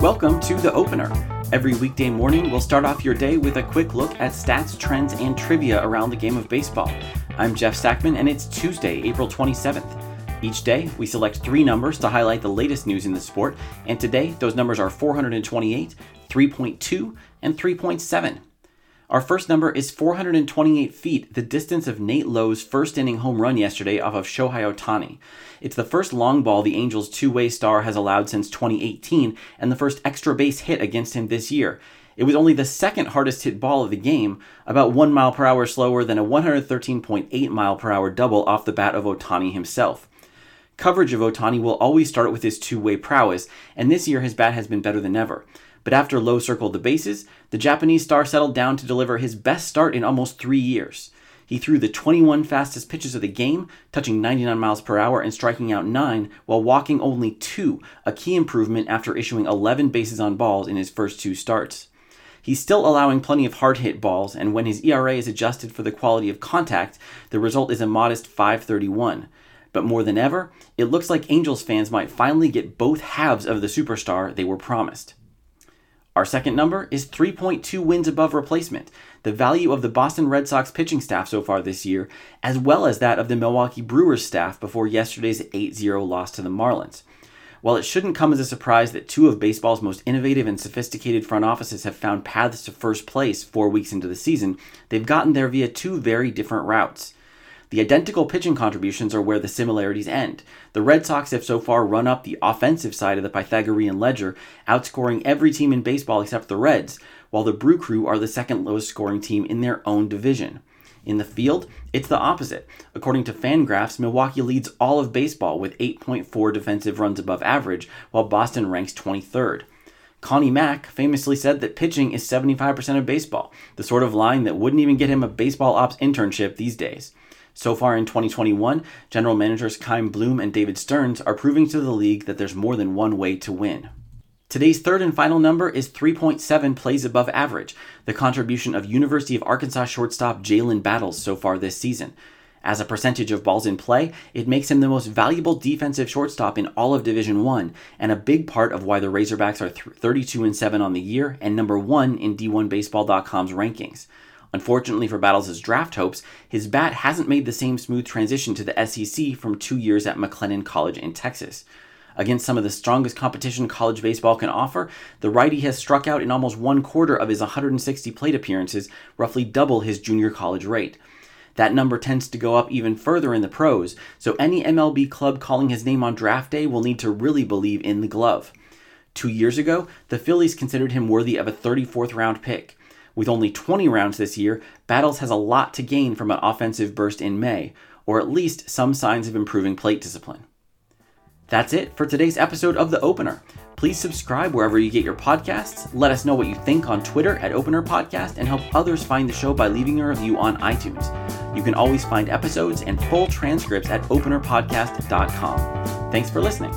Welcome to The Opener. Every weekday morning, we'll start off your day with a quick look at stats, trends, and trivia around the game of baseball. I'm Jeff Sackmann, and it's Tuesday, April 27th. Each day, we select three numbers to highlight the latest news in the sport, and today, those numbers are 428, 3.2, and 3.7. Our first number is 428 feet, the distance of Nate Lowe's first inning home run yesterday off of Shohei Ohtani. It's the first long ball the Angels' two way star has allowed since 2018, and the first extra base hit against him this year. It was only the second hardest hit ball of the game, about 1 mile per hour slower than a 113.8 mile per hour double off the bat of Ohtani himself. Coverage of Ohtani will always start with his two way prowess, and this year his bat has been better than ever. But after Lowe circled the bases, the Japanese star settled down to deliver his best start in almost three years. He threw the 21 fastest pitches of the game, touching 99 miles per hour and striking out 9 while walking only 2, a key improvement after issuing 11 bases on balls in his first two starts. He's still allowing plenty of hard hit balls, and when his ERA is adjusted for the quality of contact, the result is a modest 531. But more than ever, it looks like Angels fans might finally get both halves of the superstar they were promised. Our second number is 3.2 wins above replacement, the value of the Boston Red Sox pitching staff so far this year, as well as that of the Milwaukee Brewers staff before yesterday's 8 0 loss to the Marlins. While it shouldn't come as a surprise that two of baseball's most innovative and sophisticated front offices have found paths to first place four weeks into the season, they've gotten there via two very different routes. The identical pitching contributions are where the similarities end. The Red Sox have so far run up the offensive side of the Pythagorean ledger, outscoring every team in baseball except the Reds, while the Brew Crew are the second lowest scoring team in their own division. In the field, it's the opposite. According to Fangraphs, Milwaukee leads all of baseball with 8.4 defensive runs above average, while Boston ranks 23rd. Connie Mack famously said that pitching is 75% of baseball, the sort of line that wouldn't even get him a baseball ops internship these days. So far in 2021, general managers Chaim Bloom and David Stearns are proving to the league that there's more than one way to win. Today's third and final number is 3.7 plays above average, the contribution of University of Arkansas shortstop Jalen Battles so far this season. As a percentage of balls in play, it makes him the most valuable defensive shortstop in all of Division 1 and a big part of why the Razorbacks are 32 and 7 on the year and number 1 in D1baseball.com's rankings. Unfortunately for Battles' draft hopes, his bat hasn't made the same smooth transition to the SEC from two years at McLennan College in Texas. Against some of the strongest competition college baseball can offer, the righty has struck out in almost one quarter of his 160 plate appearances, roughly double his junior college rate. That number tends to go up even further in the pros, so any MLB club calling his name on draft day will need to really believe in the glove. Two years ago, the Phillies considered him worthy of a 34th round pick. With only 20 rounds this year, Battles has a lot to gain from an offensive burst in May, or at least some signs of improving plate discipline. That's it for today's episode of The Opener. Please subscribe wherever you get your podcasts. Let us know what you think on Twitter at Opener Podcast and help others find the show by leaving a review on iTunes. You can always find episodes and full transcripts at openerpodcast.com. Thanks for listening.